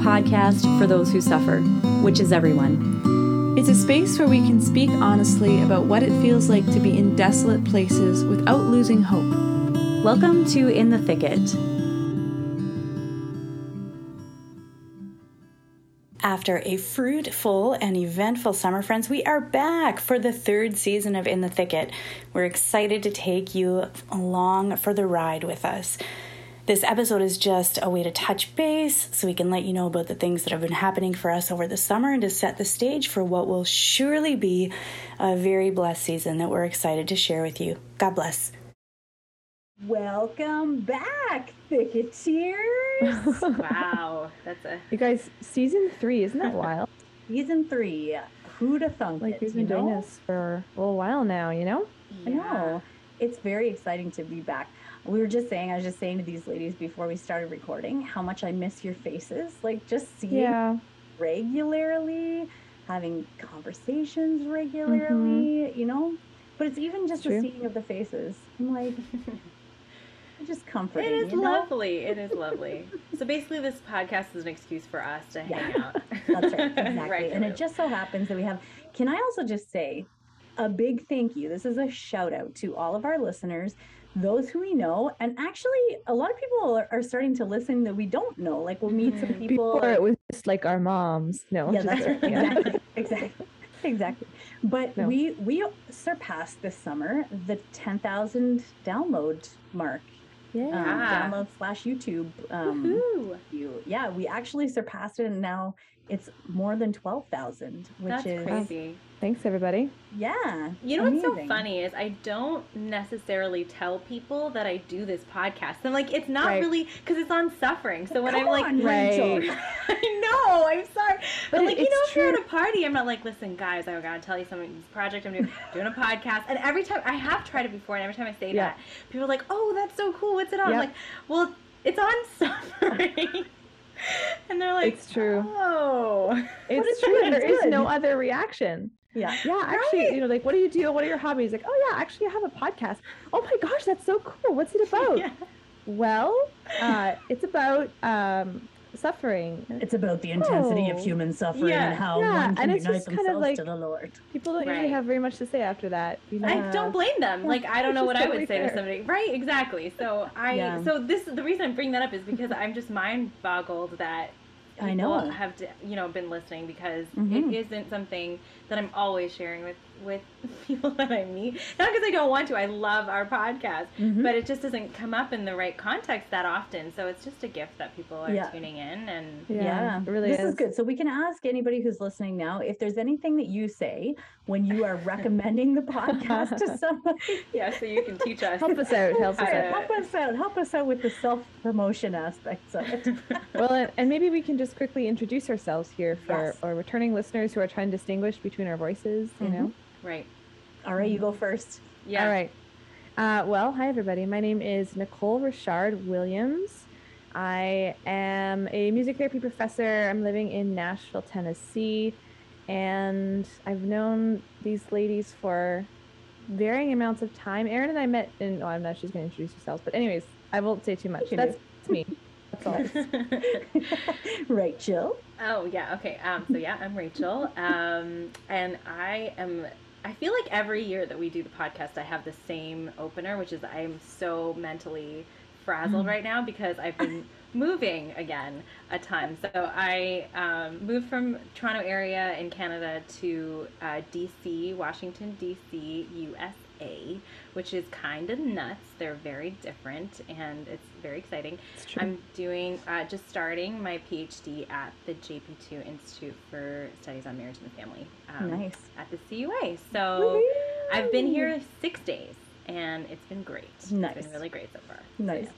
podcast for those who suffer, which is everyone. It's a space where we can speak honestly about what it feels like to be in desolate places without losing hope. Welcome to In the Thicket. After a fruitful and eventful summer, friends, we are back for the third season of In the Thicket. We're excited to take you along for the ride with us. This episode is just a way to touch base so we can let you know about the things that have been happening for us over the summer and to set the stage for what will surely be a very blessed season that we're excited to share with you. God bless. Welcome back, Thicketeers. wow, that's a You guys, season three, isn't that wild? Season three. Who'd have thunk like it? we've you been doing know? this for a little while now, you know? I know. It's very exciting to be back. We were just saying, I was just saying to these ladies before we started recording how much I miss your faces. Like just seeing Yeah. regularly, having conversations regularly, mm-hmm. you know? But it's even just the seeing of the faces. I'm like, just comforting. It is you know? lovely. It is lovely. so basically, this podcast is an excuse for us to hang out. That's right, exactly. and it just so happens that we have. Can I also just say a big thank you? This is a shout out to all of our listeners, those who we know, and actually a lot of people are, are starting to listen that we don't know. Like we'll meet some Mhm. people. Before it was just like our moms. No. yeah, that's right. yeah. Exactly, exactly, exactly. But No. we we surpassed this summer the ten thousand download mark. Um, Yeah. Ah. Download slash YouTube. Um, Woohoo! you. Yeah, we actually surpassed it, and now it's more than twelve thousand, which That's is crazy. Thanks, everybody. yeah. You know what's so funny is I don't necessarily tell people that I do this podcast. I'm like, it's not Right. really because it's on suffering. So when Come I'm like, on, Rachel. Right. I know, I'm sorry. But, But like, it- you know, it's if you're at a party, I'm not like, listen, guys, I gotta tell you something. This project I'm doing, doing a podcast, and every time I have tried it before, and every time I say Yeah. that, people are like, oh, that's so cool. What's it on? I'm like, well, it's on suffering. and they're like, It's true. Oh, It's true. There is no other reaction. Yeah. Yeah, actually, Right. you know, like, what do you do? What are your hobbies? Like, oh, yeah, actually, I have a podcast. Oh my gosh, that's so cool. What's it about? yeah. Well, uh, it's about um, suffering. It's about the intensity of Oh. human suffering Yeah. and how Yeah, one can and it's unite just kind of themselves like- to the Lord. People don't usually Right. have very much to say after that. You know? I don't blame them. Like I don't know what just I would totally say to somebody. Right, exactly. So I Yeah. so this the reason I'm bringing that up is because I'm just mind boggled that I know. have to, you know been listening because Mhm. it isn't something that I'm always sharing with with people that I meet. Not because I don't want to. I love our podcast, Mhm. but it just doesn't come up in the right context that often. So it's just a gift that people are Yeah. tuning in and Yeah, it really this is. is good. So we can ask anybody who's listening now if there's anything that you say when you are recommending the podcast to somebody. yeah. So you can teach us. Help us out. Help us How to- out. Help us out. Help us out with the self promotion aspects of it. Well, and, and maybe we can just quickly introduce ourselves here for Yes. our returning listeners who are trying to distinguish between our voices, you know? Right. All right, you go first. Yeah. All right. Uh, well, hi, everybody. My name is Nicole Richard Williams. I am a music therapy professor. I'm living in Nashville, Tennessee. And I've known these ladies for varying amounts of time. Erin and I met in, oh, I'm not, sure she's going to introduce herself. But, anyways, I won't say too much. can That's me. That's all. Rachel. Oh yeah, okay. Um, so yeah, I'm Rachel, um, and I am. I feel like every year that we do the podcast, I have the same opener, which is I'm so mentally frazzled right now because I've been moving again a ton. So I um, moved from Toronto area in Canada to uh, DC, Washington DC, USA, which is kind of nuts. They're very different, and it's very exciting. It's true. I'm doing uh, just starting my PhD at the JP2 Institute for Studies on Marriage and the Family um, Nice. at the CUA. So I've been here six days and it's been great. It's Nice. been really great so far. So, Nice.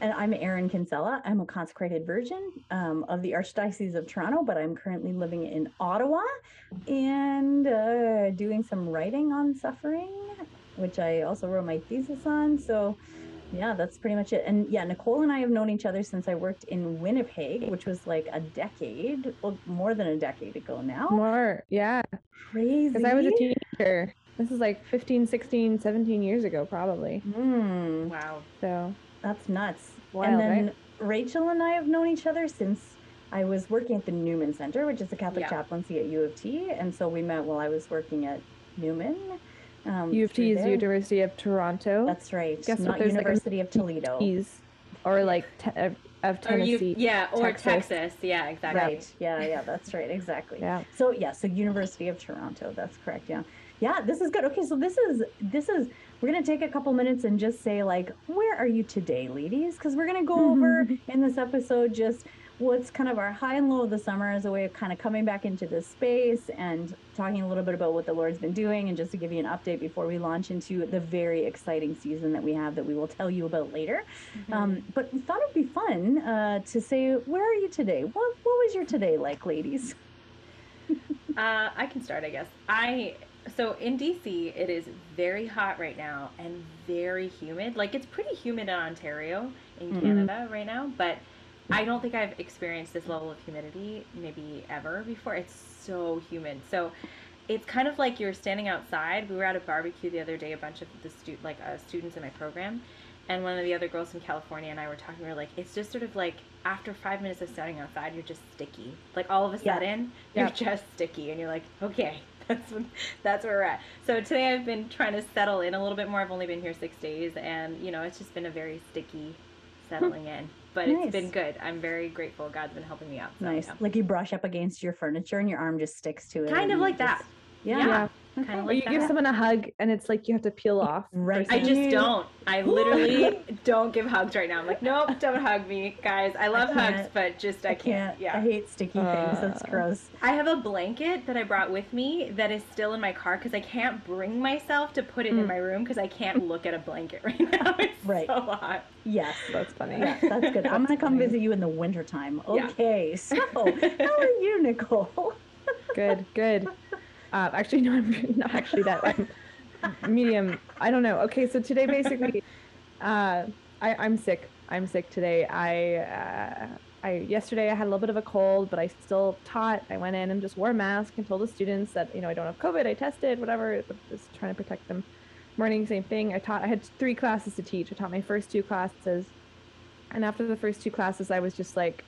And I'm Erin Kinsella. I'm a consecrated virgin um, of the Archdiocese of Toronto, but I'm currently living in Ottawa and uh, doing some writing on suffering, which I also wrote my thesis on. So, yeah, that's pretty much it. And yeah, Nicole and I have known each other since I worked in Winnipeg, which was like a decade, well, more than a decade ago now. More, yeah. Crazy. Because I was a teenager. This is like 15, 16, 17 years ago, probably. Hmm. Wow. So, That's nuts. Wild, and then right? Rachel and I have known each other since I was working at the Newman Center, which is a Catholic Yeah. chaplaincy at U of T, and so we met while I was working at Newman. Um, U of through T is there. University of Toronto. That's right. Guess what? not There's like University of Toledo. T's, or like te- of, of Or you, Tennessee. yeah, or Texas. Texas. Yeah, exactly. Right. Yeah, yeah, that's right. Exactly. Yeah. So yeah, so University of Toronto. That's correct. Yeah. Yeah, this is good. Okay, so this is this is we're gonna take a couple minutes and just say like, where are you today, ladies? Because we're gonna go over in this episode just what's kind of our high and low of the summer as a way of kind of coming back into this space and talking a little bit about what the Lord's been doing and just to give you an update before we launch into the very exciting season that we have that we will tell you about later. Um, but we thought it'd be fun uh, to say, where are you today? What what was your today like, ladies? Uh, I can start, I guess. I so in DC, it is very hot right now and very humid. Like it's pretty humid in Ontario, in Mhm. Canada, right now. But I don't think I've experienced this level of humidity maybe ever before. It's so humid. So it's kind of like you're standing outside. We were at a barbecue the other day. A bunch of the stu- like uh, students in my program, and one of the other girls from California and I were talking. We were like, it's just sort of like after five minutes of standing outside, you're just sticky. Like all of a Yeah. sudden, you're Yeah. just sticky, and you're like, okay, that's what, that's where we're at. So today I've been trying to settle in a little bit more. I've only been here six days, and you know, it's just been a very sticky settling in. But Nice. it's been good. I'm very grateful. God's been helping me out. So, Nice. yeah. Like you brush up against your furniture and your arm just sticks to it. Kind of you like that. just- Yeah. Yeah. Okay. Kind of like you give someone a hug and it's like you have to peel off. Right. I just don't. I literally don't give hugs right now. I'm like, nope, don't hug me, guys. I love hugs, but just I, I can't. can't. Yeah. I hate sticky things. That's Uh, gross. I have a blanket that I brought with me that is still in my car because I can't bring myself to put it in Mm. my room because I can't look at a blanket right now. It's Right. so hot. Yes. That's funny. Yeah, that's good. I'm gonna come funny. visit you in the wintertime. Yeah. Okay. So how are you, Nicole? Good, good. Uh, actually, no, I'm not actually that. I'm medium. I don't know. Okay, so today basically, uh, I, I'm sick. I'm sick today. I, uh, I yesterday I had a little bit of a cold, but I still taught. I went in and just wore a mask and told the students that you know I don't have COVID. I tested, whatever. Just trying to protect them. Morning, same thing. I taught. I had three classes to teach. I taught my first two classes, and after the first two classes, I was just like,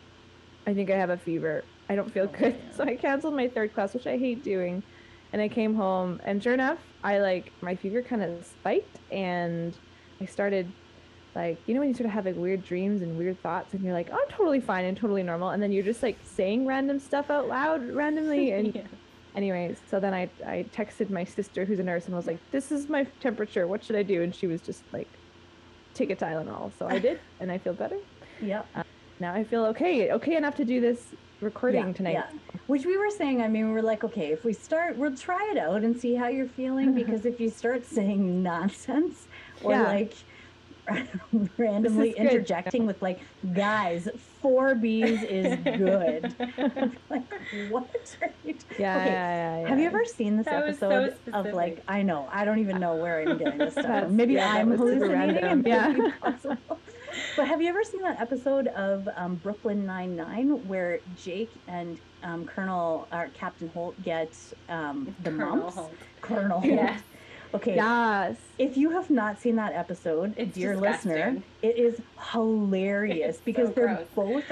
I think I have a fever. I don't feel Oh, good. man. So I canceled my third class, which I hate doing. And I came home, and sure enough, I like my fever kind of spiked, and I started like you know when you sort of have like weird dreams and weird thoughts, and you're like, oh, I'm totally fine and totally normal, and then you're just like saying random stuff out loud randomly, and Yeah. anyways, so then I I texted my sister who's a nurse and was like, this is my temperature. What should I do? And she was just like, take a Tylenol. So I did, and I feel better Yep. Now. I feel okay, okay enough to do this recording Yeah, tonight. yeah. Which we were saying, I mean, we we're like, okay, if we start, we'll try it out and see how you're feeling. Because if you start saying nonsense or Yeah. like randomly good. interjecting with like, guys, four B's is good. like, what you? T-? Yeah, Okay, yeah, yeah, Have you ever seen this That was so episode of like. I know I don't even know where I'm getting this stuff. Maybe yeah, I'm hallucinating. Yeah. possible. But have you ever seen that episode of um, Brooklyn Nine Nine where Jake and um, Colonel or Captain Holt get um, the Colonel mumps? Holt. Colonel Holt. Yes. Okay. Yes. If you have not seen that episode, It's dear listener, it is hilarious because so they're gross. both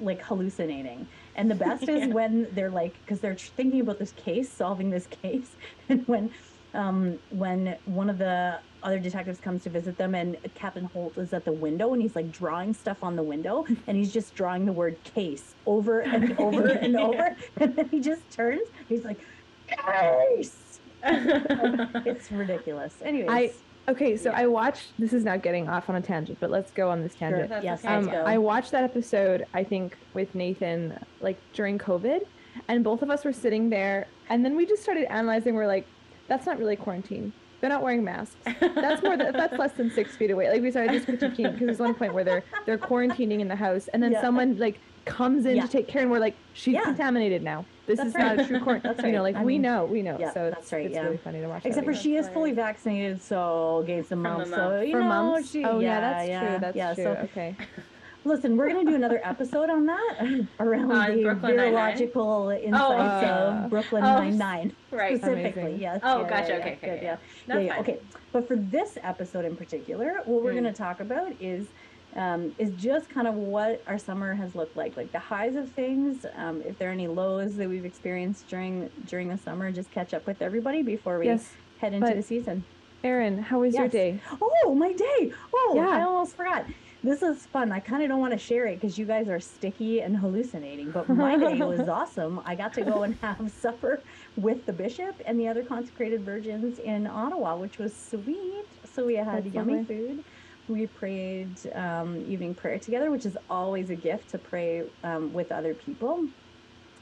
like hallucinating. And the best is when they're like, because they're thinking about this case, solving this case, and when, um, when one of the other detectives comes to visit them, and Captain Holt is at the window, and he's like drawing stuff on the window, and he's just drawing the word case over and over and over, and then he just turns, he's like, case. It's ridiculous. Anyways. Okay, so Yeah. I watched. This is now getting off on a tangent, but let's go on this tangent. That's Yes, okay. let's Um, go. I watched that episode, I think, with Nathan, like during COVID, and both of us were sitting there, and then we just started analyzing. We're like, "That's not really quarantine. They're not wearing masks. That's more. Th- that's less than six feet away." Like we started just critiquing because there's one point where they're they're quarantining in the house, and then Yeah. someone like comes in Yeah. to take care, and we're like, "She's Yeah. contaminated now. This That's is right. not a true quarantine." That's You know, like I we mean, know, we know. yeah, so it's, that's right, It's yeah. really funny to watch. Except for she is That's fully vaccinated, so gave some the mumps. So mumps. you for know, mums. she, oh yeah, that's yeah, true. That's yeah. true. So okay. listen, we're gonna do another episode on that around On the Brooklyn Nine-Nine? virological insights uh, of Brooklyn oh, Nine Nine right. specifically. Amazing. Yes. Oh, yeah, gotcha. yeah, Okay, yeah, okay, good, okay. yeah. That's Yeah, yeah. Okay, but for this episode in particular, what we're Hmm. going to talk about is um, is just kind of what our summer has looked like, like the highs of things. Um, if there are any lows that we've experienced during during the summer, just catch up with everybody before we Yes, head into the season. Erin, how was your day? Oh, my day! Oh, I almost forgot. This is fun. I kind of don't want to share it because you guys are sticky and hallucinating, but my day was awesome. I got to go and have supper with the bishop and the other consecrated virgins in Ottawa, which was sweet. So we had That's yummy lovely. food. We prayed um, evening prayer together, which is always a gift to pray um, with other people,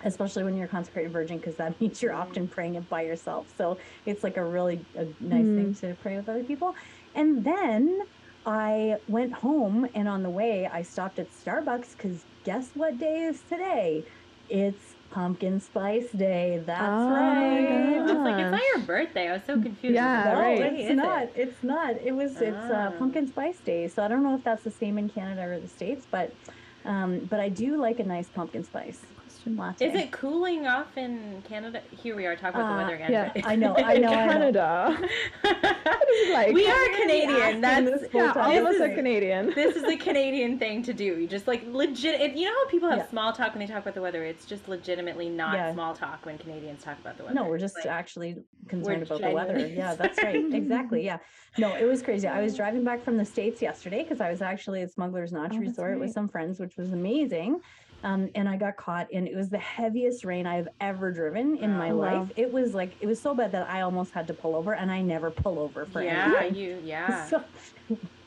especially when you're a consecrated virgin, because that means you're often praying it by yourself. So it's like a really a nice thing to pray with other people. And then I went home, and on the way, I stopped at Starbucks because guess what day is today? It's pumpkin spice day. That's Oh my right. I like, it's gosh. not your birthday. I was so confused. Yeah, No, right. it's Is not. it? It's not. It was. It's uh, Ah. pumpkin spice day. So I don't know if that's the same in Canada or the states, but um, but I do like a nice pumpkin spice latte. Is it cooling off in Canada? Here we are talking about Uh, the weather again. yeah, I know. I know. I know. Canada. it like? we are asking Canadian. That's this Yeah, all time. of us are is- Canadian. this is a Canadian thing to do. You just like legit. If, you know how people have Yeah. small talk when they talk about the weather? It's just legitimately not Yeah. small talk when Canadians talk about the weather. No, we're just Like, actually concerned We're about the weather. Yeah, that's right. exactly. Yeah. No, it was crazy. I was driving back from the States yesterday because I was actually at Smuggler's Notch Oh, that's Resort with some friends, which was amazing. Um, and I got caught and it was the heaviest rain I've ever driven in my Oh, wow. life. It was like it was so bad that I almost had to pull over and I never pull over for yeah, anything. Yeah, you yeah. So,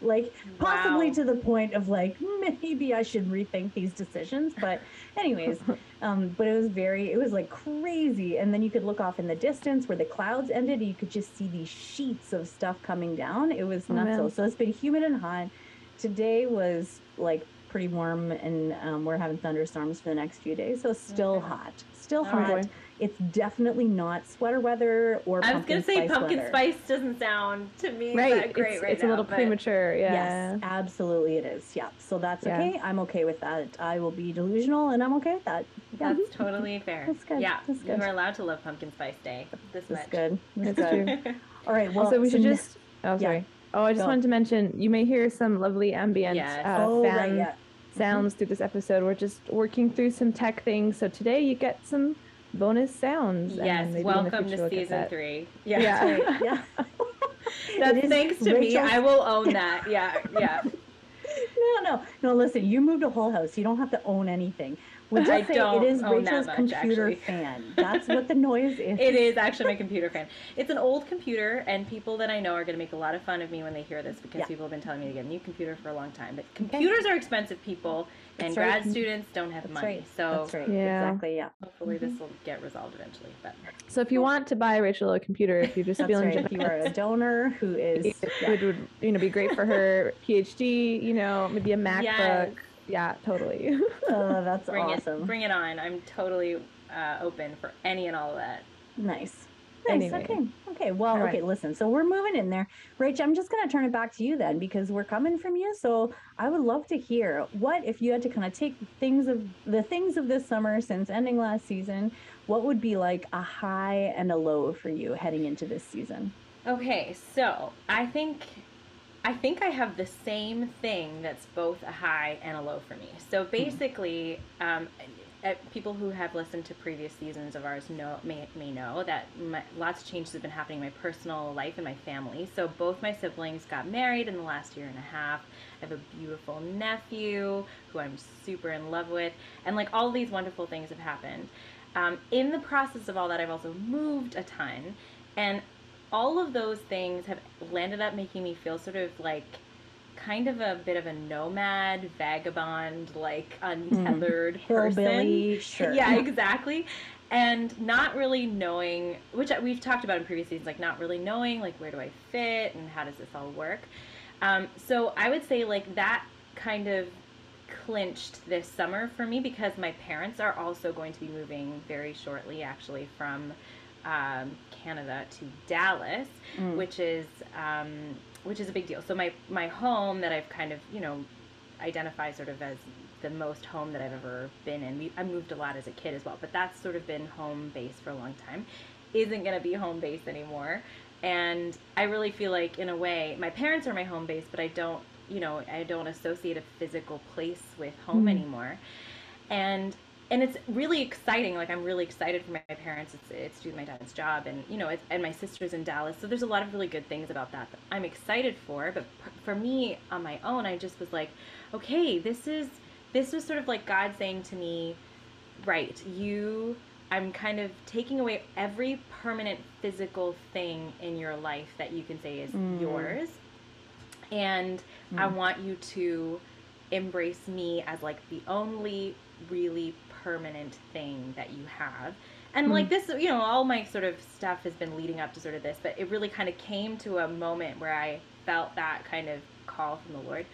like possibly Wow. to the point of like maybe I should rethink these decisions. But anyways, um, but it was very it was like crazy. And then you could look off in the distance where the clouds ended, and you could just see these sheets of stuff coming down. It was Oh, nuts. man. so it's been humid and hot. Today was like pretty warm, and um, we're having thunderstorms for the next few days. So it's still Okay. hot, still All hot. right. It's definitely not sweater weather or I was gonna say pumpkin weather. spice doesn't sound to me right. that great it's right it's now, a little premature. Yeah. Yes, absolutely it is. Yeah. So that's Yeah. okay. I'm okay with that. I will be delusional and I'm okay with that. Yeah. That's totally fair. That's good. Yeah, That's good. you are allowed to love pumpkin spice day. This That's much. good. That's good. true. All right. Well, also, we should n- just. Oh, sorry. Oh, I just Go. wanted to mention you may hear some lovely ambient Yes. uh, oh, fan right, yeah. Mm-hmm. sounds through this episode. We're just working through some tech things, so today you get some bonus sounds. and Yes, welcome to we'll season three. Yeah. That's Yeah. That's thanks to me. I will own that. Yeah, yeah. No, no, no. Listen, you moved a whole house. You don't have to own anything. We'll just I say don't it is own that Rachel's much, computer actually. fan. That's what the noise is. It is actually my computer fan. It's an old computer, and people that I know are going to make a lot of fun of me when they hear this because Yeah. people have been telling me to get a new computer for a long time. But computers are expensive, people, and right. grad students don't have That's money. right. So That's right. Yeah. Exactly. Yeah. hopefully this mm-hmm. will get resolved eventually. But So if you want to buy Rachel a computer, if you're just That's feeling right. If you are a donor who is it would, would you know be great for her PhD. You know, maybe a MacBook. Yes. Yeah, totally. Oh, that's bring awesome. it, bring it on. I'm totally uh, open for any and all of that. Nice. Nice. Anyway. Okay. Okay. Well, All right. okay. Listen. So we're moving in there, Rach. I'm just gonna turn it back to you then, because we're coming from you. So I would love to hear what if you had to kind of take things of the things of this summer since ending last season. What would be like a high and a low for you heading into this season? Okay, so I think I think I have the same thing that's both a high and a low for me. So basically, um, uh, people who have listened to previous seasons of ours know may, may know that my, lots of changes have been happening in my personal life and my family. So both my siblings got married in the last year and a half. I have a beautiful nephew who I'm super in love with, and like all these wonderful things have happened. Um, in the process of all that, I've also moved a ton, and all of those things have landed up making me feel sort of like kind of a bit of a nomad, vagabond, like untethered person. Hillbilly, sure. Yeah, exactly. And not really knowing, which we've talked about in previous seasons, like not really knowing, like where do I fit and how does this all work. Um, so I would say like that kind of clinched this summer for me because my parents are also going to be moving very shortly, actually, from um, Canada to Dallas, Mm. which is um, which is a big deal. So my my home that I've kind of you know identify sort of as the most home that I've ever been in. We, I moved a lot as a kid as well, but that's sort of been home base for a long time. Isn't going to be home base anymore. And I really feel like, in a way, my parents are my home base, but I don't you know, I don't associate a physical place with home Mm. anymore. And and it's really exciting. Like I'm really excited for my parents. It's it's doing my dad's job, and you know, it's, and my sister's in Dallas. So there's a lot of really good things about that that I'm excited for. But p- for me on my own, I just was like, okay, this is this was sort of like God saying to me, right, you. I'm kind of taking away every permanent physical thing in your life that you can say is Mm. yours. And I Mm. want you to embrace me as like the only really permanent thing that you have. And like hmm. this, you know, all my sort of stuff has been leading up to sort of this, but it really kind of came to a moment where I felt that kind of call from the Lord.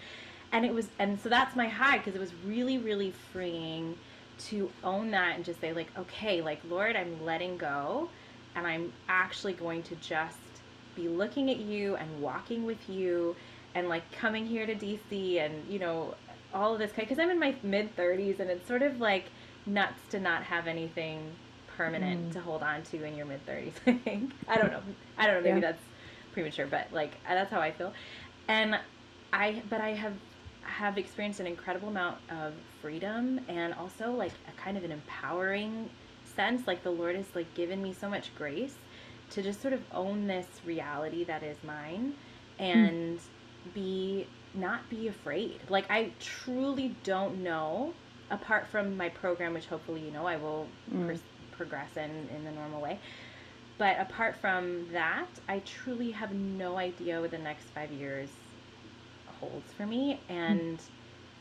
And it was, and so that's my high because it was really, really freeing to own that and just say, like, okay, like, Lord, I'm letting go and I'm actually going to just be looking at you and walking with you and like coming here to DC and, you know, all of this because I'm in my mid 30s and it's sort of like nuts to not have anything permanent Mm. to hold on to in your mid 30s. I think I don't know. I don't know. Maybe Yeah. that's premature, but like that's how I feel. And I, but I have have experienced an incredible amount of freedom and also like a kind of an empowering sense. Like the Lord has like given me so much grace to just sort of own this reality that is mine and be not be afraid. Like I truly don't know apart from my program which hopefully you know I will Mm. pers- progress in in the normal way. But apart from that, I truly have no idea what the next 5 years holds for me and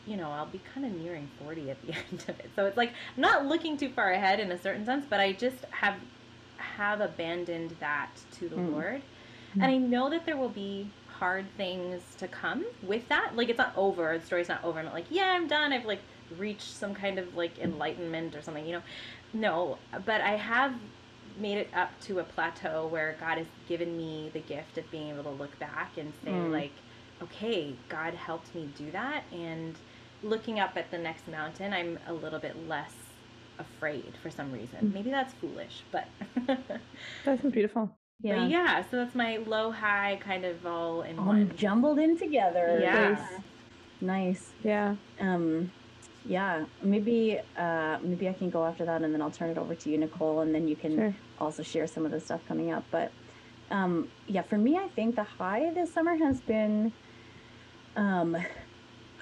you know, I'll be kind of nearing 40 at the end of it. So it's like I'm not looking too far ahead in a certain sense, but I just have have abandoned that to the Mm. Lord. And I know that there will be hard things to come with that. Like it's not over. The story's not over. I'm not like, yeah, I'm done. I've like reached some kind of like enlightenment or something, you know. No, but I have made it up to a plateau where God has given me the gift of being able to look back and say Mm. like, okay, God helped me do that and looking up at the next mountain, I'm a little bit less afraid for some reason. Mm. Maybe that's foolish, but That's beautiful. Yeah. but yeah, so that's my low high kind of all in All one. jumbled in together. Yeah. Nice. Nice. Yeah. Um, yeah. Maybe uh, maybe I can go after that, and then I'll turn it over to you, Nicole, and then you can Sure. also share some of the stuff coming up. But um, yeah, for me, I think the high this summer has been. Um,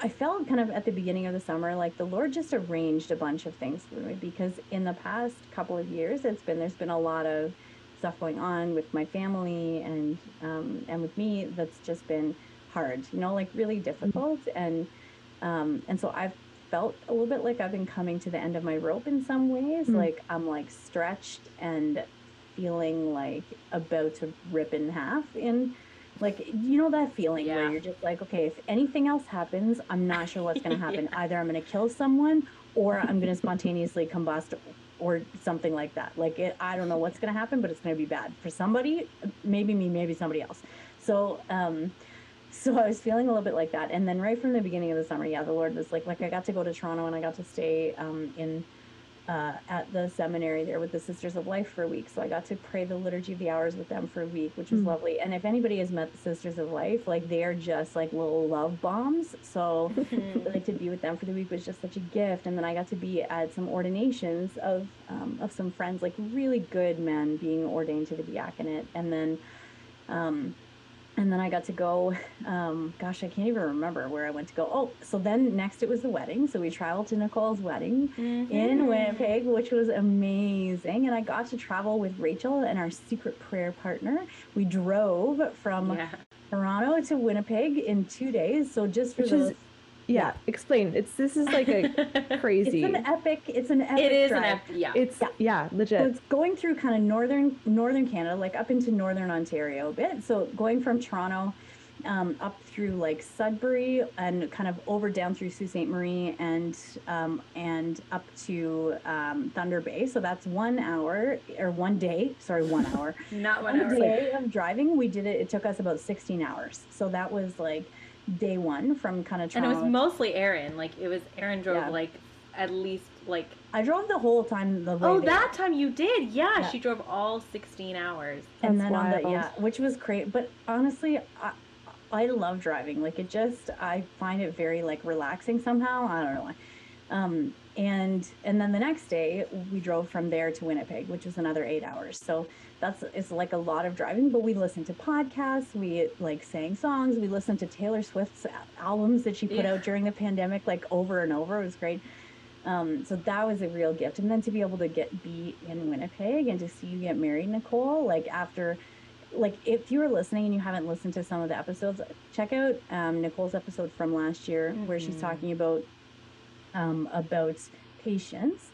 I felt kind of at the beginning of the summer like the Lord just arranged a bunch of things for me because in the past couple of years, it's been there's been a lot of stuff going on with my family and um, and with me that's just been hard, you know, like really difficult and um, and so I've felt a little bit like I've been coming to the end of my rope in some ways. Mm. Like I'm like stretched and feeling like about to rip in half. In like you know that feeling where you're just like, okay, if anything else happens, I'm not sure what's going to happen. Either I'm going to kill someone or I'm going to spontaneously combust or something like that. Like it, I don't know what's going to happen, but it's going to be bad for somebody. Maybe me, maybe somebody else. So. um so I was feeling a little bit like that. And then right from the beginning of the summer, yeah, the Lord was like, like I got to go to Toronto and I got to stay um, in uh, at the seminary there with the Sisters of Life for a week. So I got to pray the Liturgy of the Hours with them for a week, which was Mm. lovely. And if anybody has met the Sisters of Life, like they are just like little love bombs. So like to be with them for the week was just such a gift. And then I got to be at some ordinations of um, of some friends, like really good men being ordained to the diaconate. And then um, and then I got to go. Um, gosh, I can't even remember where I went to go. Oh, so then next it was the wedding. So we traveled to Nicole's wedding in Mhm. Winnipeg, which was amazing. And I got to travel with Rachel and our secret prayer partner. We drove from Yeah. Toronto to Winnipeg in two days. So just for Which those, yeah. Explain. It's this is like a crazy. it's an epic. It's an epic. it is an drive. ep- yeah. It's Yeah. yeah, So legit. it's going through kind of northern northern Canada, like up into northern Ontario a bit. So going from Toronto um, up through like Sudbury and kind of over down through Sault Ste. Marie and um, and up to um, Thunder Bay. So that's one hour or one day. Sorry, one hour. Not one One hour. day of driving. We did it. It took us about 16 hours. So that was like day one from kind of And it was mostly Erin. Like it was Erin drove Yeah. like at least like I drove the whole time the way oh there. that time you did yeah, Yeah. she drove all 16 hours and That's then on the yeah which was great but honestly I, I love driving. Like it just I find it very like relaxing somehow. I don't know why. Um, and and then the next day we drove from there to Winnipeg, which was another eight hours. So that's it's like a lot of driving. But we listened to podcasts, we like sang songs, we listened to Taylor Swift's albums that she put yeah. out during the pandemic, like over and over. It was great. Um, so that was a real gift. And then to be able to get be in Winnipeg and to see you get married, Nicole, like after like if you were listening and you haven't listened to some of the episodes, check out um, Nicole's episode from last year mm-hmm. where she's mm-hmm. talking about um, about patience,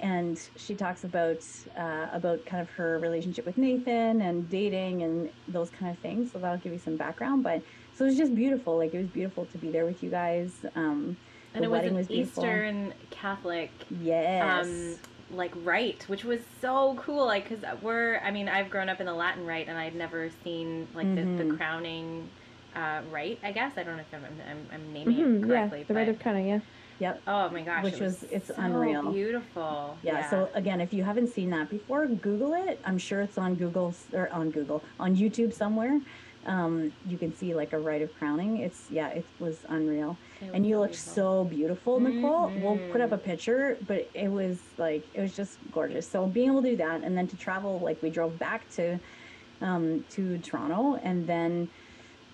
and she talks about uh, about kind of her relationship with Nathan and dating and those kind of things. So that'll give you some background. But so it was just beautiful. Like it was beautiful to be there with you guys. Um, and it was an was Eastern Catholic. Yes. Um, like rite, which was so cool. Like, cause we're, I mean, I've grown up in the Latin rite, and I'd never seen like mm-hmm. the, the mm-hmm. crowning uh, rite. I guess I don't know if I'm, I'm, I'm naming mm-hmm, it correctly. Yeah, the rite of crowning. Yeah. Yep. Oh my gosh. Which it was, was, it's so unreal. Beautiful. Yeah, yeah, So again, if you haven't seen that before, Google it. I'm sure it's on Google or on Google on YouTube somewhere. Um, you can see like a rite of crowning. It's yeah, it was unreal. It and you looked so beautiful, Nicole. Mm-hmm. We'll put up a picture, but it was like it was just gorgeous. So being able to do that, and then to travel, like we drove back to um, to Toronto, and then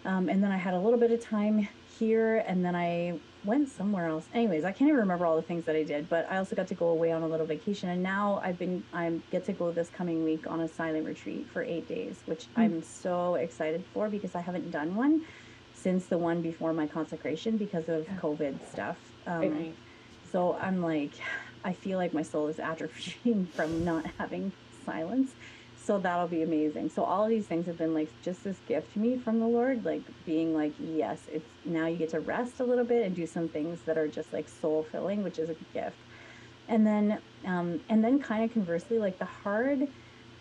um, and then I had a little bit of time here, and then I went somewhere else. Anyways, I can't even remember all the things that I did, but I also got to go away on a little vacation, and now I've been I get to go this coming week on a silent retreat for eight days, which mm. I'm so excited for because I haven't done one since the one before my consecration because of. COVID stuff. Um, right. So I'm like, I feel like my soul is atrophying from not having silence so that'll be amazing. So all of these things have been like just this gift to me from the lord like being like yes it's now you get to rest a little bit and do some things that are just like soul filling which is a gift. And then um, and then kind of conversely like the hard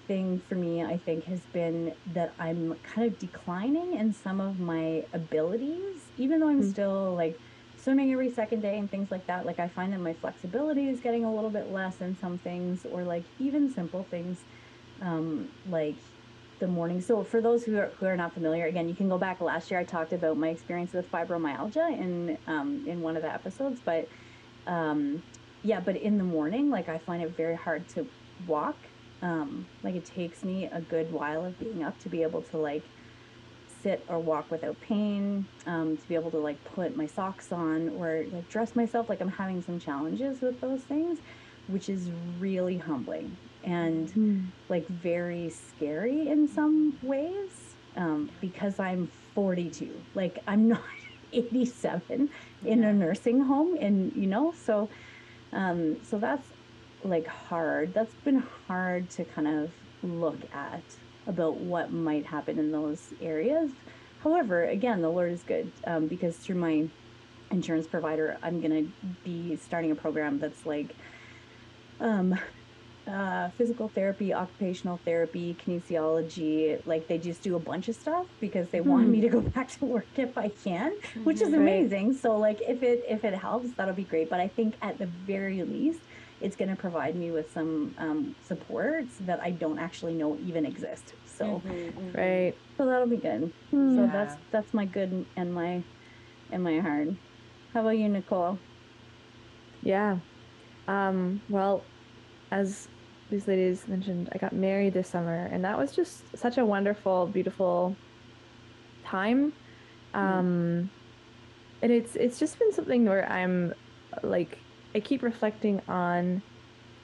thing for me i think has been that i'm kind of declining in some of my abilities even though i'm mm-hmm. still like swimming every second day and things like that. Like i find that my flexibility is getting a little bit less in some things or like even simple things um, like the morning. So for those who are, who are not familiar, again, you can go back last year. I talked about my experience with fibromyalgia in um, in one of the episodes, but um, yeah, but in the morning, like I find it very hard to walk. Um, like it takes me a good while of being up to be able to like sit or walk without pain, um, to be able to like put my socks on or like dress myself. Like I'm having some challenges with those things, which is really humbling and mm. like very scary in some ways um, because I'm 42. Like I'm not 87 in yeah. a nursing home, and you know, so um, so that's like hard. That's been hard to kind of look at about what might happen in those areas. However, again, the Lord is good um, because through my insurance provider, I'm going to be starting a program that's like um, uh, physical therapy, occupational therapy, kinesiology. Like they just do a bunch of stuff because they mm. want me to go back to work if I can, which is amazing. Right. So like if it if it helps, that'll be great. But I think at the very least, it's going to provide me with some um, supports that I don't actually know even exist. So mm-hmm, mm-hmm. right. So that'll be good. So that's that's my good and my and my hard. How about you, Nicole? Yeah. Um, well, as these ladies mentioned, I got married this summer, and that was just such a wonderful, beautiful time. Mm. Um, and it's it's just been something where I'm like I keep reflecting on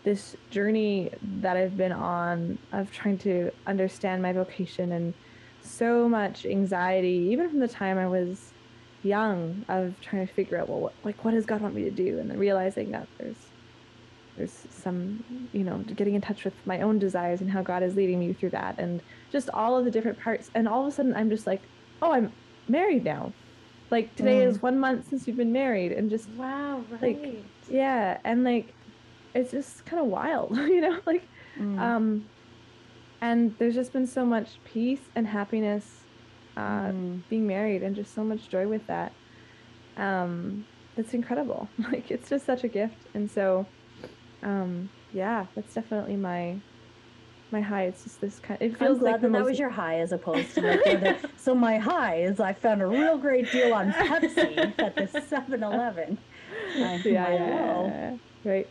this journey that I've been on of trying to understand my vocation and so much anxiety, even from the time I was young, of trying to figure out well, what, like what does God want me to do, and then realizing that there's there's some you know getting in touch with my own desires and how god is leading me through that and just all of the different parts and all of a sudden i'm just like oh i'm married now like today mm. is one month since we've been married and just wow right. like yeah and like it's just kind of wild you know like mm. um and there's just been so much peace and happiness uh mm. being married and just so much joy with that um it's incredible like it's just such a gift and so um, yeah, that's definitely my my high. It's just this kind. It I'm feels glad like the that that was your high as opposed to like the other. So my high is I found a real great deal on Pepsi at the 7-Eleven. Yeah, yeah, yeah, yeah. right.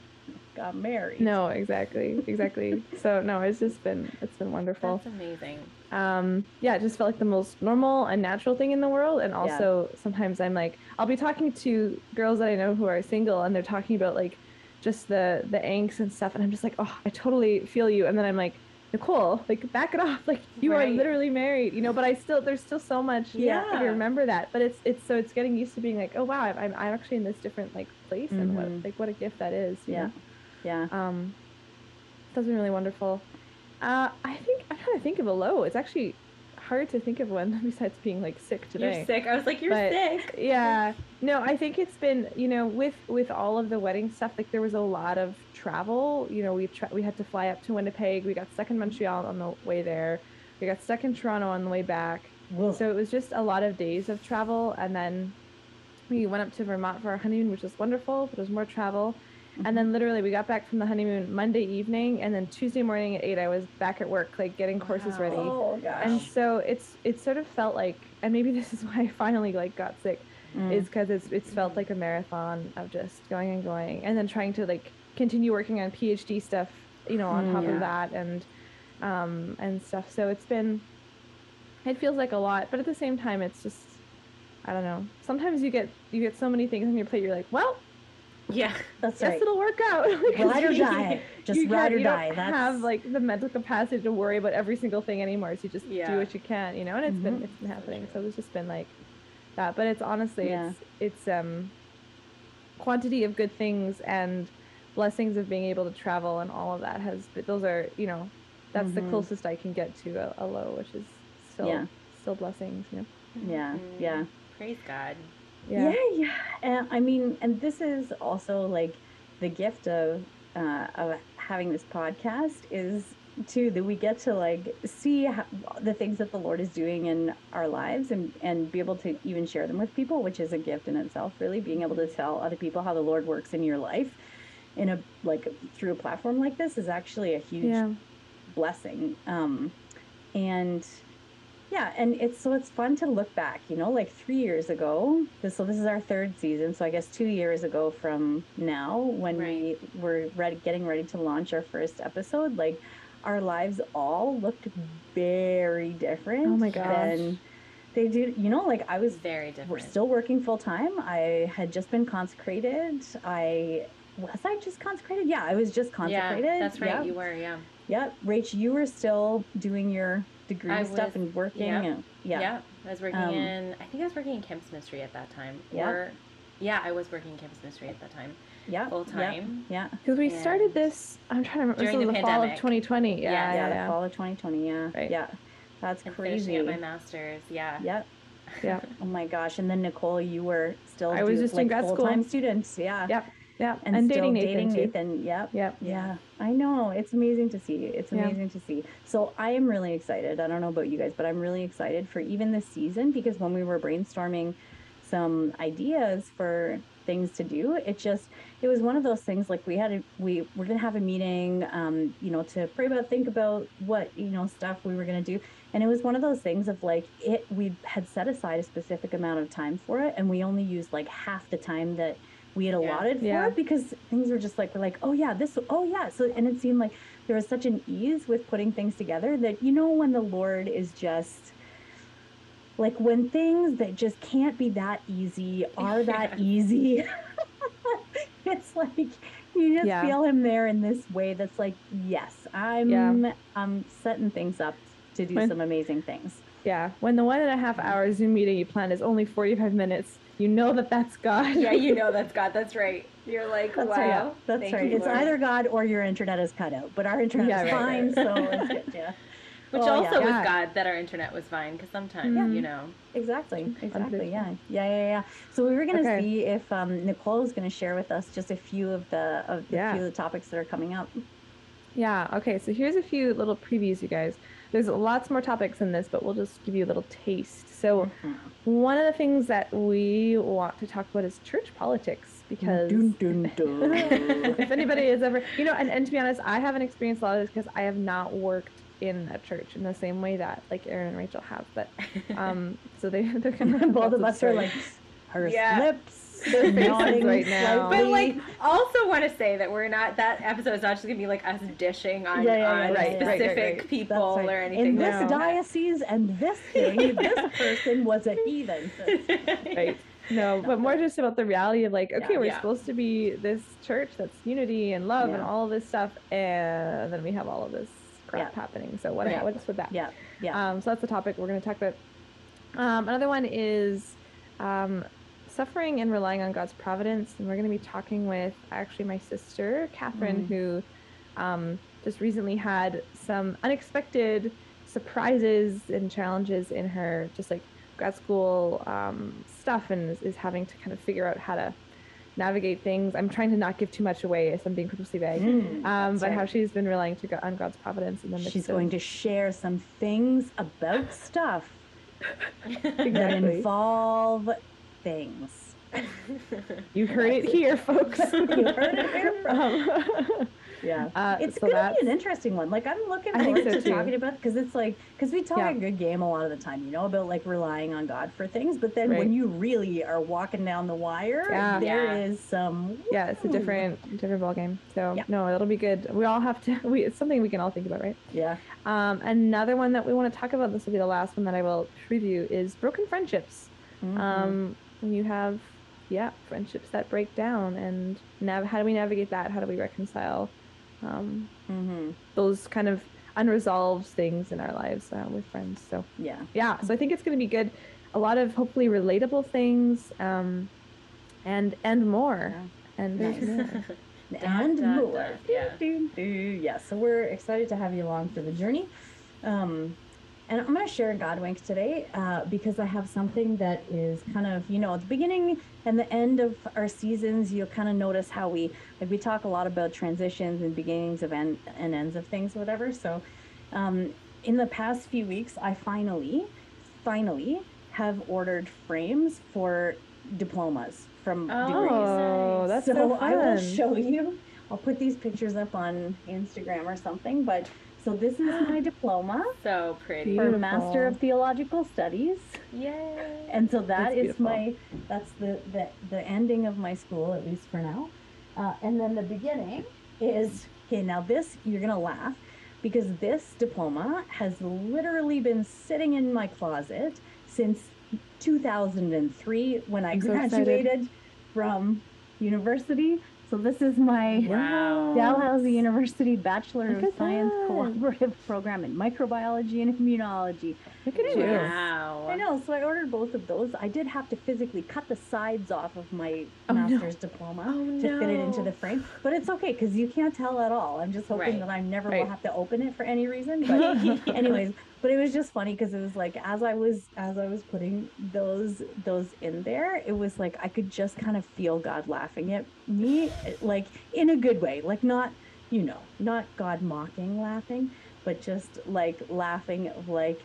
got married. No, exactly, exactly. so no, it's just been it's been wonderful. That's amazing. um yeah it just felt like the most normal and natural thing in the world and also sometimes i'm like i'll be talking to girls that i know who are single and they're talking about like just the the angst and stuff and i'm just like oh i totally feel you and then i'm like nicole like back it off like you Right. are literally married you know but i still there's still so much Yeah. i remember that but it's it's so it's getting used to being like oh wow i'm, I'm actually in this different like place and Mhm. what like what a gift that is Yeah. know? Yeah. Um, that's been really wonderful. Uh, I think I'm trying to think of a low. It's actually hard to think of one besides being like sick today. You're sick. I was like, you're But- sick. Yeah. No, I think it's been you know with with all of the wedding stuff. Like there was a lot of travel. You know, we tra- we had to fly up to Winnipeg. We got stuck in Montreal on the way there. We got stuck in Toronto on the way back. Ugh. So it was just a lot of days of travel, and then we went up to Vermont for our honeymoon, which was wonderful, but it was more travel. And then literally we got back from the honeymoon Monday evening, and then Tuesday morning at eight, I was back at work, like getting courses Wow. ready. oh gosh. And so it's it sort of felt like, and maybe this is why I finally like got sick, Mm. is because it's it's felt like a marathon of just going and going, and then trying to like continue working on PhD stuff, you know, on Mm, top yeah. of that, and um and stuff. So it's been, it feels like a lot, but at the same time, it's just, I don't know. Sometimes you get you get so many things on your plate, you're like, well, Yeah. That's guess right. it'll work out. 'Cause Ride or you- die. Just you ride can't- or you die. Don't That's have like the mental capacity to worry about every single thing anymore. So you just Yeah. do what you can, you know. And it's been Mhm. it's been happening. So it's just been like that. But it's honestly Yeah. it's it's um quantity of good things and blessings of being able to travel and all of that has But those are you know that's the Mhm. closest I can get to a, a low, which is still Yeah. still blessings. You know. yeah. Mm, Yeah. Praise God. Yeah. yeah yeah and i mean and this is also like the gift of uh of having this podcast is too that we get to like see how, the things that the lord is doing in our lives and and be able to even share them with people which is a gift in itself really being able to tell other people how the lord works in your life in a like through a platform like this is actually a huge Yeah. blessing um and yeah and it's so it's fun to look back you know like three years ago this so this is our third season so i guess two years ago from now when we were ready getting ready to launch our first episode like our lives all looked very different Oh my gosh. they did you know like i was Very different. we're still working full time. I had just been consecrated. I was I just consecrated? Yeah, I was just consecrated. Yeah, that's right. Yeah. You were, yeah. Yep. Rach, you were still doing your degree I stuff was- and working. yeah. And, yeah. I was working Um, in, I think I was working in campus ministry at that time. Yeah. Or, yeah, I was working in campus ministry at that time. Yeah. Full time. Yeah. Because we started this. I'm trying to remember. This During was the the fall of 2020. Yeah, Yeah. Yeah. Yeah. yeah. the fall of 2020. Yeah. Right. Yeah. That's And crazy. finishing up my master's. Yeah. Yep. Yeah. Oh my gosh. And then Nicole, you were still I was do- just in grad school. full-time students. Yeah. Yep. Yeah. And, And, still dating Nathan dating too. Nathan. Yep. Yep. Yeah, I know. It's amazing to see. It's Yeah. amazing to see. So I am really excited. I don't know about you guys, but I'm really excited for even this season because when we were brainstorming some ideas for things to do, it just it was one of those things like we had a, we we're gonna have a meeting, um, you know, to pray about, think about what you know stuff we were gonna do, and it was one of those things of like it we had set aside a specific amount of time for it, and we only used like half the time that we had Yeah. allotted for Yeah. it because things were just like we're like oh yeah this oh yeah so and it seemed like there was such an ease with putting things together that you know when the lord is just like when things that just can't be that easy are that easy it's like you just Yeah. feel him there in this way that's like yes i'm Yeah. i'm setting things up to do When- some amazing things Yeah. When the one and a half hour Zoom meeting you planned is only 45 minutes, you know that that's God. Yeah, you know that's God. That's right. You're like, That's wow. right. That's thank right. you, it's Lord. either God or your internet is cut out, but our internet Yeah, is right, fine, right. so it's good. Yeah. Which Oh, yeah. also was Yeah. God that our internet was fine because sometimes, Yeah. you know. Exactly. Exactly. Yeah. Yeah. Yeah. Yeah. So we were gonna Okay. see if um, Nicole is gonna share with us just a few of the of the Yeah. few of the topics that are coming up. Yeah. Okay. So here's a few little previews, you guys. There's lots more topics in this, but we'll just give you a little taste. So, Mhm. one of the things that we want to talk about is church politics because Dun, dun, dun. if anybody has ever, you know, and, and to be honest, I haven't experienced a lot of this because I have not worked in a church in the same way that like Erin and Rachel have. But um, so they they're kind of have both lots of us are like her Yeah. lips Their faces right now. But like, slightly. also want to say that we're not that episode is not just gonna be like us dishing on, Yeah, yeah, on right, right, right, specific right. people right. or anything. In this No. diocese and this thing, this person was a heathen. right. No, but more just about the reality of like, okay, Yeah, we're yeah. supposed to be this church that's unity and love and all of this stuff, and then we have all of this crap Yeah. happening. So what Yeah. what's with that? Yeah, yeah. Um, so that's the topic we're going to talk about. Um, another one is um, suffering and relying on God's providence, and we're going to be talking with actually my sister Catherine, Mm. who um, just recently had some unexpected surprises and challenges in her just like grad school um, stuff, and is, is having to kind of figure out how to navigate things. I'm trying to not give too much away, as I'm being purposely vague. Mm, Um, but right. how she's been relying to go- on God's providence And then She's of going to share some things about stuff that involve things. You heard it here, folks. You heard it here Yeah. uh, It's so going to that's be an interesting one. Like I'm looking I think forward so to too. talking about because it's like because we talk Yeah. a good game a lot of the time, you know, about like relying on God for things. But then Right. when you really are walking down the wire, Yeah. there Yeah. is some. yeah, it's a different different ball game. So Yeah. no, it'll be good. We all have to. We it's something we can all think about, right? Yeah. Um, another one that we want to talk about. This will be the last one that I will preview. Is broken friendships. Mhm. Um, when you have, yeah, friendships that break down, and nav- how do we navigate that? How do we reconcile um, Mhm. those kind of unresolved things in our lives uh, with friends? So Yeah. yeah so i think it's going to be good a lot of hopefully relatable things um and and more and there's Nice. more and more. yeah. Yeah, so we're excited to have you along for the journey. Um, and I'm going to share God Wink today uh, because I have something that is kind of, you know, at the beginning and the end of our seasons, you'll kind of notice how we, like, we talk a lot about transitions and beginnings of end and ends of things, whatever. So, um, in the past few weeks, I finally, finally have ordered frames for diplomas from Oh, degrees oh that's so, so fun I will show you. I'll put these pictures up on Instagram or something. But so this is my diploma so pretty. for Beautiful. Master of Theological Studies, Yay. and so that That's is beautiful. my that's the, the the ending of my school at least for now. Uh, and then the beginning is okay. Now this you're gonna laugh because this diploma has literally been sitting in my closet since 2003 when I I'm so excited. graduated from university. So this is my Wow. Dalhousie University Bachelor Look of Science that. Cooperative Program in Microbiology and Immunology. Look at you Wow. I know, so I ordered both of those. I did have to physically cut the sides off of my Oh, no. master's diploma Oh, to fit it into the frame, but it's okay because you can't tell at all. I'm just hoping Right. that I never Right. will have to open it for any reason. But anyways, but it was just funny because it was like as I was as I was putting those those in there, it was like I could just kind of feel God laughing at me, like in a good way, like not you know not God mocking laughing, but just like laughing like.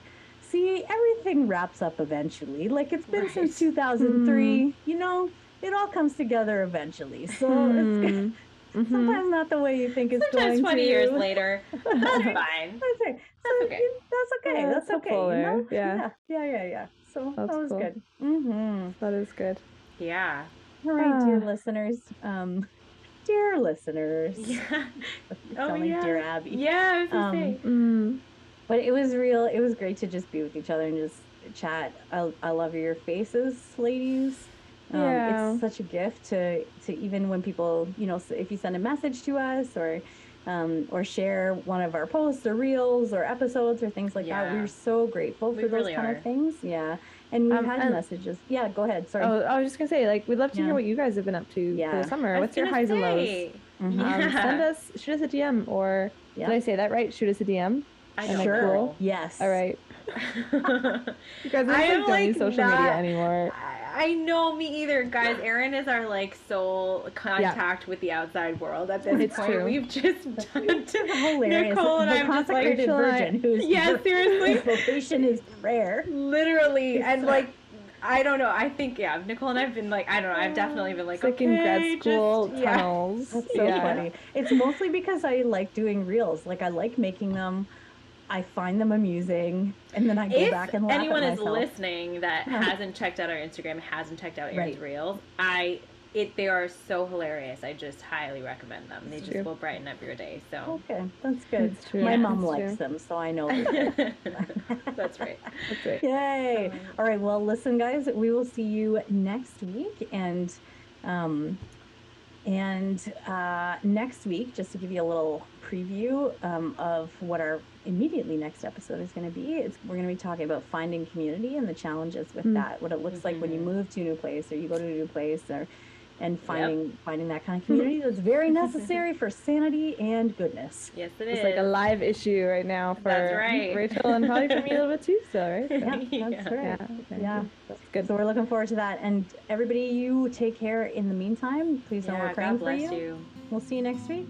See, everything wraps up eventually. Like it's been since Right. 2003. You know, it all comes together eventually. So it's good. Hmm. Mhm. sometimes not the way you think it's Sometimes going 20 to. years later. That's fine. That's okay. That's So, okay. you- That's okay. Yeah, that's that's okay. You know? Yeah. yeah. Yeah. Yeah. Yeah. So That's that was cool. good. Mm-hmm. that is good Yeah. All right, dear Ah. listeners. Um, dear listeners. Yeah. Oh, yeah. dear Abby. Yeah, I was Um, say. mm. But it was real. It was great to just be with each other and just chat. I, I love your faces, ladies. Um, Yeah. It's such a gift to to even when people, you know, if you send a message to us or um, or share one of our posts or reels or episodes or things like that. Yeah. We're so grateful We for those really kind are. of things. Yeah. And we've Um, had and- messages. Yeah, go ahead. Sorry. oh i was just gonna say like we'd love to Yeah. hear what you guys have been up to for the summer I what's your gonna highs and lows say, Mhm. Yeah. um, send us shoot us a dm or Yeah. did i say that right shoot us a dm I Am I sure. cool? Yes. all right know. you guys I I am, don't use like, social media anymore I, I know me either, guys. Erin is our like sole contact yeah. with the outside world at this it's point. True. We've just done to hilarious. Nicole and the I'm just like, virgin who's yeah, seriously, vocation is prayer. Literally, and like I don't know. I think yeah, Nicole and I've been like I don't know. I've definitely been like, it's like okay, in grad school just, tunnels. Yeah. That's so yeah. funny. It's mostly because I like doing reels. Like I like making them. I find them amusing, and then I go if back and laugh at them. If anyone is listening that hasn't checked out our Instagram, hasn't checked out Erin's right. reels, I it they are so hilarious. I just highly recommend them. They just true. will brighten up your day. So okay, that's good. That's My yeah, mom likes true. them, so I know. that's right. That's right. Yay! Um, All right. Well, listen, guys. We will see you next week, and um, and uh, next week, just to give you a little preview um, of what our immediately next episode is going to be, it's, we're going to be talking about finding community and the challenges with mm. that. What it looks mm-hmm. like when you mm-hmm. move to a new place, or you go to a new place, or and finding yep. finding that kind of community that's very necessary for sanity and goodness. Yes, it it's is. like a live issue right now for right. Rachel and probably for me a little bit too. So right, so. yeah, that's yeah. right. Yeah, yeah, that's good. So we're looking forward to that. And everybody, you take care in the meantime. Please know we're praying for you. you. We'll see you next week.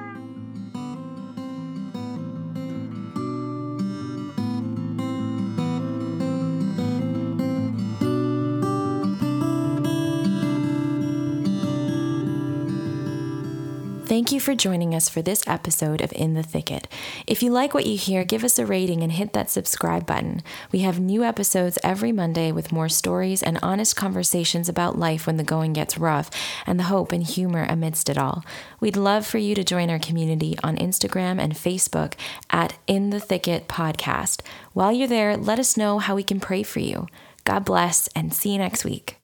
Thank you for joining us for this episode of In the Thicket. If you like what you hear, give us a rating and hit that subscribe button. We have new episodes every Monday with more stories and honest conversations about life when the going gets rough and the hope and humor amidst it all. We'd love for you to join our community on Instagram and Facebook at In the Thicket Podcast. While you're there, let us know how we can pray for you. God bless and see you next week.